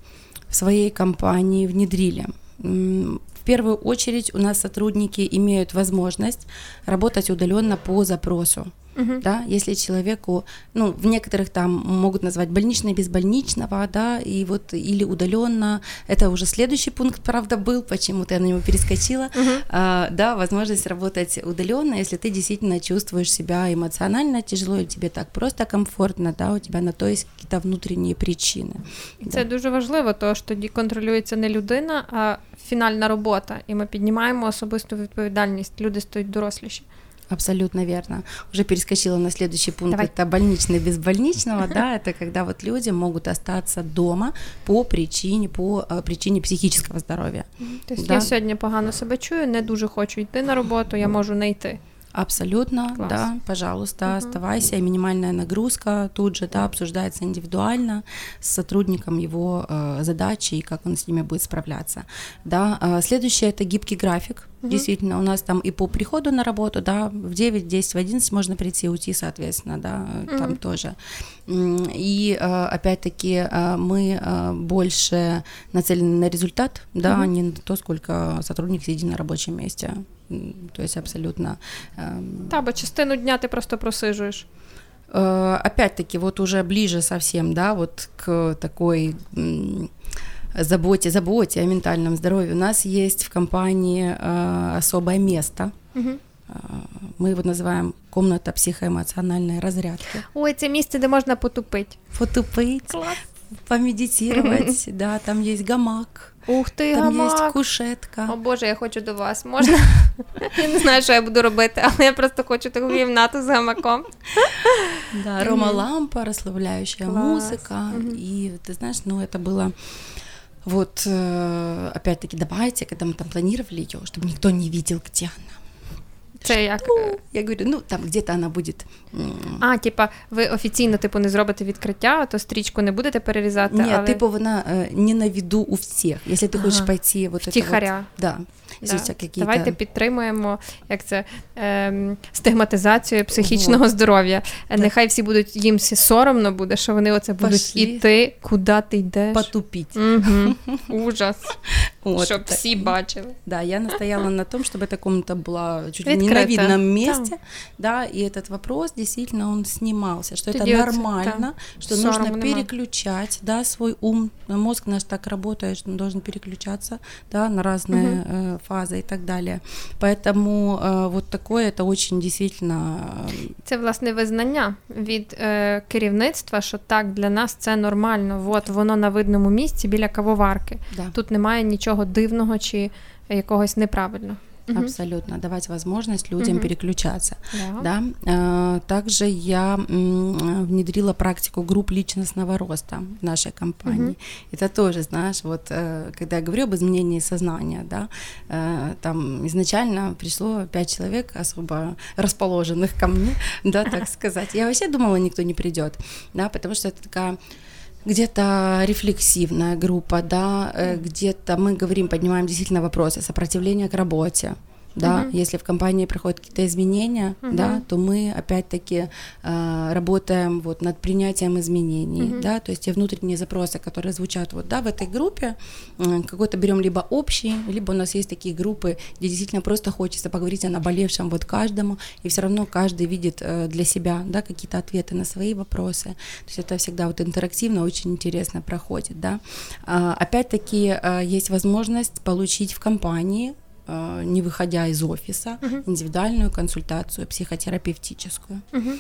своей компании внедрили. В первую очередь у нас сотрудники имеют возможность работать удаленно по запросу. Угу. Да, если человеку, ну, в некоторых там могут назвать больничное без больничного, да, и вот или удаленно, это уже следующий пункт, правда, был, почему-то я на него перескочила, угу. а, да, возможность работать удаленно, если ты действительно чувствуешь себя эмоционально тяжело, или тебе так просто комфортно, да, у тебя на то есть какие-то внутренние причины. Це да. дуже важливо, то що тоді контролюється не людина, а фінальна робота, і ми піднімаємо особисту відповідальність. Люди стають доросліші. Абсолютно верно. Уже перескочила на следующий пункт. Давай. Это больничный без больничного, да, это когда вот люди могут остаться дома по причине, по э, причине психического здоров'я. Тобто да? я сьогодні погано себе чую, не дуже хочу йти на роботу, я можу не йти. Абсолютно, Класс. да, пожалуйста, угу. оставайся. И минимальная нагрузка тут же, да, обсуждается индивидуально с сотрудником его э, задачи и как он с ними будет справляться. Да, э, следующее это гибкий график. Угу. Действительно, у нас там и по приходу на работу, да, в 9, 10, в 11 можно прийти и уйти, соответственно, да, угу. там тоже. И э, опять-таки мы больше нацелены на результат, да, угу. а не на то, сколько сотрудник сидит на рабочем месте. То есть абсолютно... Да, бо частину дня ты просто просиживаешь. Опять-таки, вот уже ближе совсем, да, вот к такой заботе, заботе о ментальном здоровье. У нас есть в компании особое место. Угу. Ми його називаємо комната психоемоциональной разрядки. Ой, це місце, де можна потупити. Потупити, Клас. помедитировать, да, там есть гамак. Ух ти, Там гамак. є кушетка. О Боже, я хочу до вас. Можна? Я не знаю, що я буду робити, але я просто хочу таку кімнату з гамаком. Да, Рома лампа, расслабляющая музыка. И ты знаешь, ну это было вот опять-таки давайте, когда мы там планировали ее, чтобы никто не видел, где она Це як? Я говорю, ну там где-то она будет. А, типа, ви офіційно типу не зробите відкриття, то стрічку не будете перерізати. Ні, але... типу вона э, не на виду у всіх. Якщо ти ага. хочеш пойти вот Втіхаря. Вот, да. Да. Давайте підтримуємо як це ем, стигматизацію психічного вот. здоров'я. Да. Нехай всі будуть їм соромно буде, що вони оце будуть Пошли. іти, куди ти йдеш. Потупіть. Угу. Ужас. Вот, Щоб всі бачили. Да, я настояла на том, чтобы эта комната была чуть ли не на видном месте, да. да, и этот вопрос действительно он снимался, что это нормально, да. что Сором нужно переключать, да, свой ум, мозг наш так работает, что он должен переключаться, да, на разные угу. э, фазы и так далее. Поэтому э, вот такое это очень действительно... Це власне визнання від е, керівництва, що так для нас це нормально. От воно на видному місці біля кавоварки. Да. Тут немає нічого дивного чи якогось неправильного. Угу. Абсолютно. Давать возможность людям угу. переключаться. Да. Да? Также я внедрила практику групп личностного роста в нашей компании. Угу. Это тоже, знаешь, вот э, когда я говорю об изменении сознания, да, э, там изначально пришло пять человек особо расположенных ко мне, да, так сказать. Я вообще думала, никто не придет, да, потому что это такая где-то рефлексивная группа, да, э, где-то мы говорим, поднимаем действительно вопросы сопротивления к работе, да, угу. если в компании проходят какие-то изменения, угу. да, то мы опять-таки э, работаем вот над принятием изменений, угу. да, то есть те внутренние запросы, которые звучат вот, да, в этой группе, э, какой-то берем либо общий, либо у нас есть такие группы, где действительно просто хочется поговорить о наболевшем вот каждому, и все равно каждый видит э, для себя, да, какие-то ответы на свои вопросы, то есть это всегда вот интерактивно, очень интересно проходит, да. Э, опять-таки э, есть возможность получить в компании не выходя из офиса, угу. индивидуальную консультацию психотерапевтическую. Угу.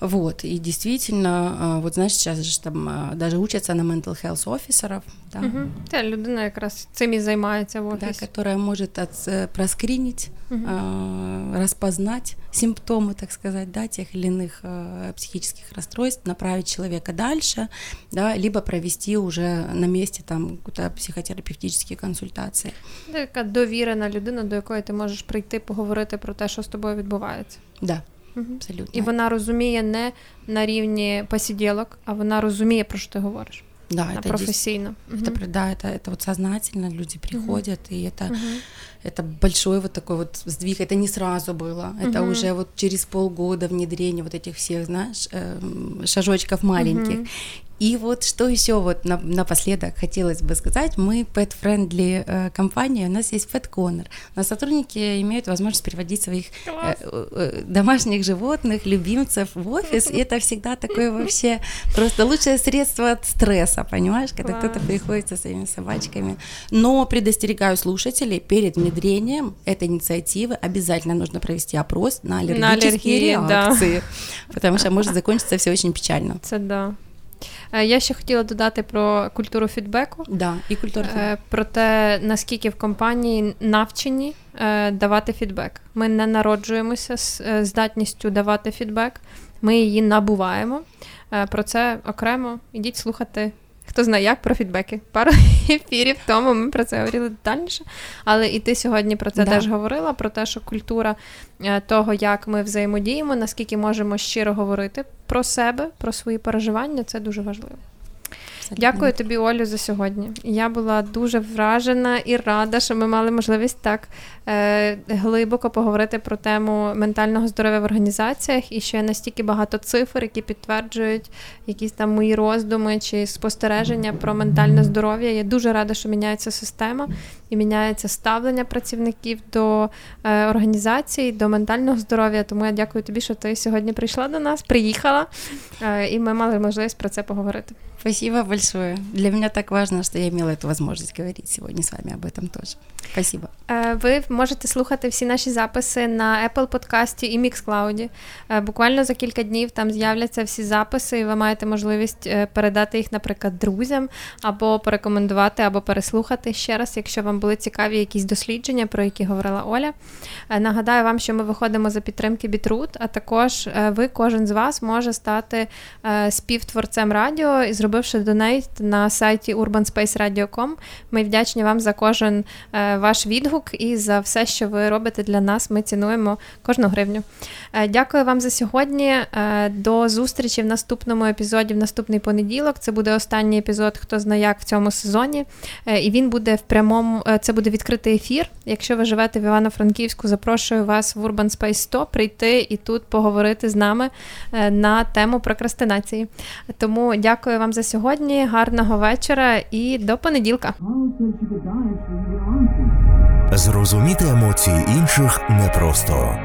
Вот, и действительно, э, вот знаешь, сейчас же там э, даже учатся на mental health офисеров. Да. Угу. Та людина якраз цим і займається в офісі. Да, которая может от, проскринить, угу. э, распознать симптомы, так сказать, да, тех или иных э, психических расстройств, направить человека дальше, да, либо провести уже на месте там какие-то психотерапевтичні консультації. Це така довірена людина, до якої ти можеш прийти поговорити про те, що з тобою відбувається. Да. Абсолютно. І вона розуміє не на рівні посиділок, а вона розуміє, про що ти говориш. Да, а это профессийно. Это, угу. да, это, это вот сознательно люди приходят, угу. и это, угу. Это большой вот такой вот сдвиг. Это не сразу было. Это угу. уже вот через полгода внедрения вот этих всех, знаешь, э, шажочков маленьких. Угу. И вот что еще вот на, напоследок хотелось бы сказать, мы pet-friendly э, компания, у нас есть Pet Corner. У нас сотрудники имеют возможность переводить своих э, э, домашних животных, любимцев в офис, и это всегда такое вообще просто лучшее средство от стресса, понимаешь, когда кто-то приходит со своими собачками. Но предостерегаю слушателей, перед внедрением этой инициативы обязательно нужно провести опрос на аллергические на аллергии, реакции, да. потому что может закончиться все очень печально. Это да. Е, я ще хотіла додати про культуру фідбеку, да, і культуру е, фідбеку. про те, наскільки в компанії навчені е, давати фідбек. Ми не народжуємося з здатністю давати фідбек, ми її набуваємо. Про це окремо ідіть слухати Хто знає, як про фідбеки. Пару ефірів тому ми про це говорили детальніше. Але і ти сьогодні про це да. теж говорила: про те, що культура е, того, як ми взаємодіємо, наскільки можемо щиро говорити про себе, про свої переживання, це дуже важливо. Дякую тобі, Олю, за сьогодні. Я була дуже вражена і рада, що ми мали можливість так е, глибоко поговорити про тему ментального здоров'я в організаціях і ще настільки багато цифр, які підтверджують якісь там мої роздуми чи спостереження про ментальне здоров'я. Я дуже рада, що міняється система і міняється ставлення працівників до е, організації, до ментального здоров'я. Тому я дякую тобі, що ти сьогодні прийшла до нас, приїхала, е, і ми мали можливість про це поговорити. Спасибо большое. Для меня так важно, что я имела эту возможность говорить сегодня с вами об этом тоже. Спасибо. Ви можете слухати всі наші записи на Apple подкасті і Mixcloud. Буквально за кілька днів там з'являться всі записи, і ви маєте можливість передати їх, наприклад, друзям, або порекомендувати, або переслухати ще раз, якщо вам були цікаві якісь дослідження, про які говорила Оля. Нагадаю вам, що ми виходимо за підтримки Бітрут, а також ви, кожен з вас, може стати співтворцем радіо і зробивши до неї на сайті urbanspaceradio.com. Ми вдячні вам за кожен е, ваш відгук і за все, що ви робите для нас. Ми цінуємо кожну гривню. Е, дякую вам за сьогодні. До зустрічі в наступному епізоді, в наступний понеділок. Це буде останній епізод, хто знає як в цьому сезоні. І він буде в прямому, це буде відкритий ефір. Якщо ви живете в Івано-Франківську, запрошую вас в Urban Space 100 прийти і тут поговорити з нами на тему прокрастинації. Тому дякую вам за сьогодні. Гарного вечора і до понеділка. Зрозуміти емоції інших непросто.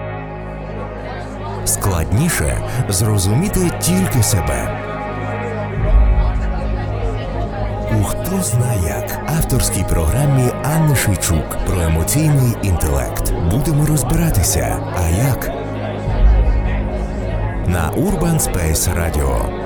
Складніше зрозуміти тільки себе. У хто зна як авторській програмі Анни Шийчук про емоційний інтелект. Будемо розбиратися. А як? На Urban Space Radio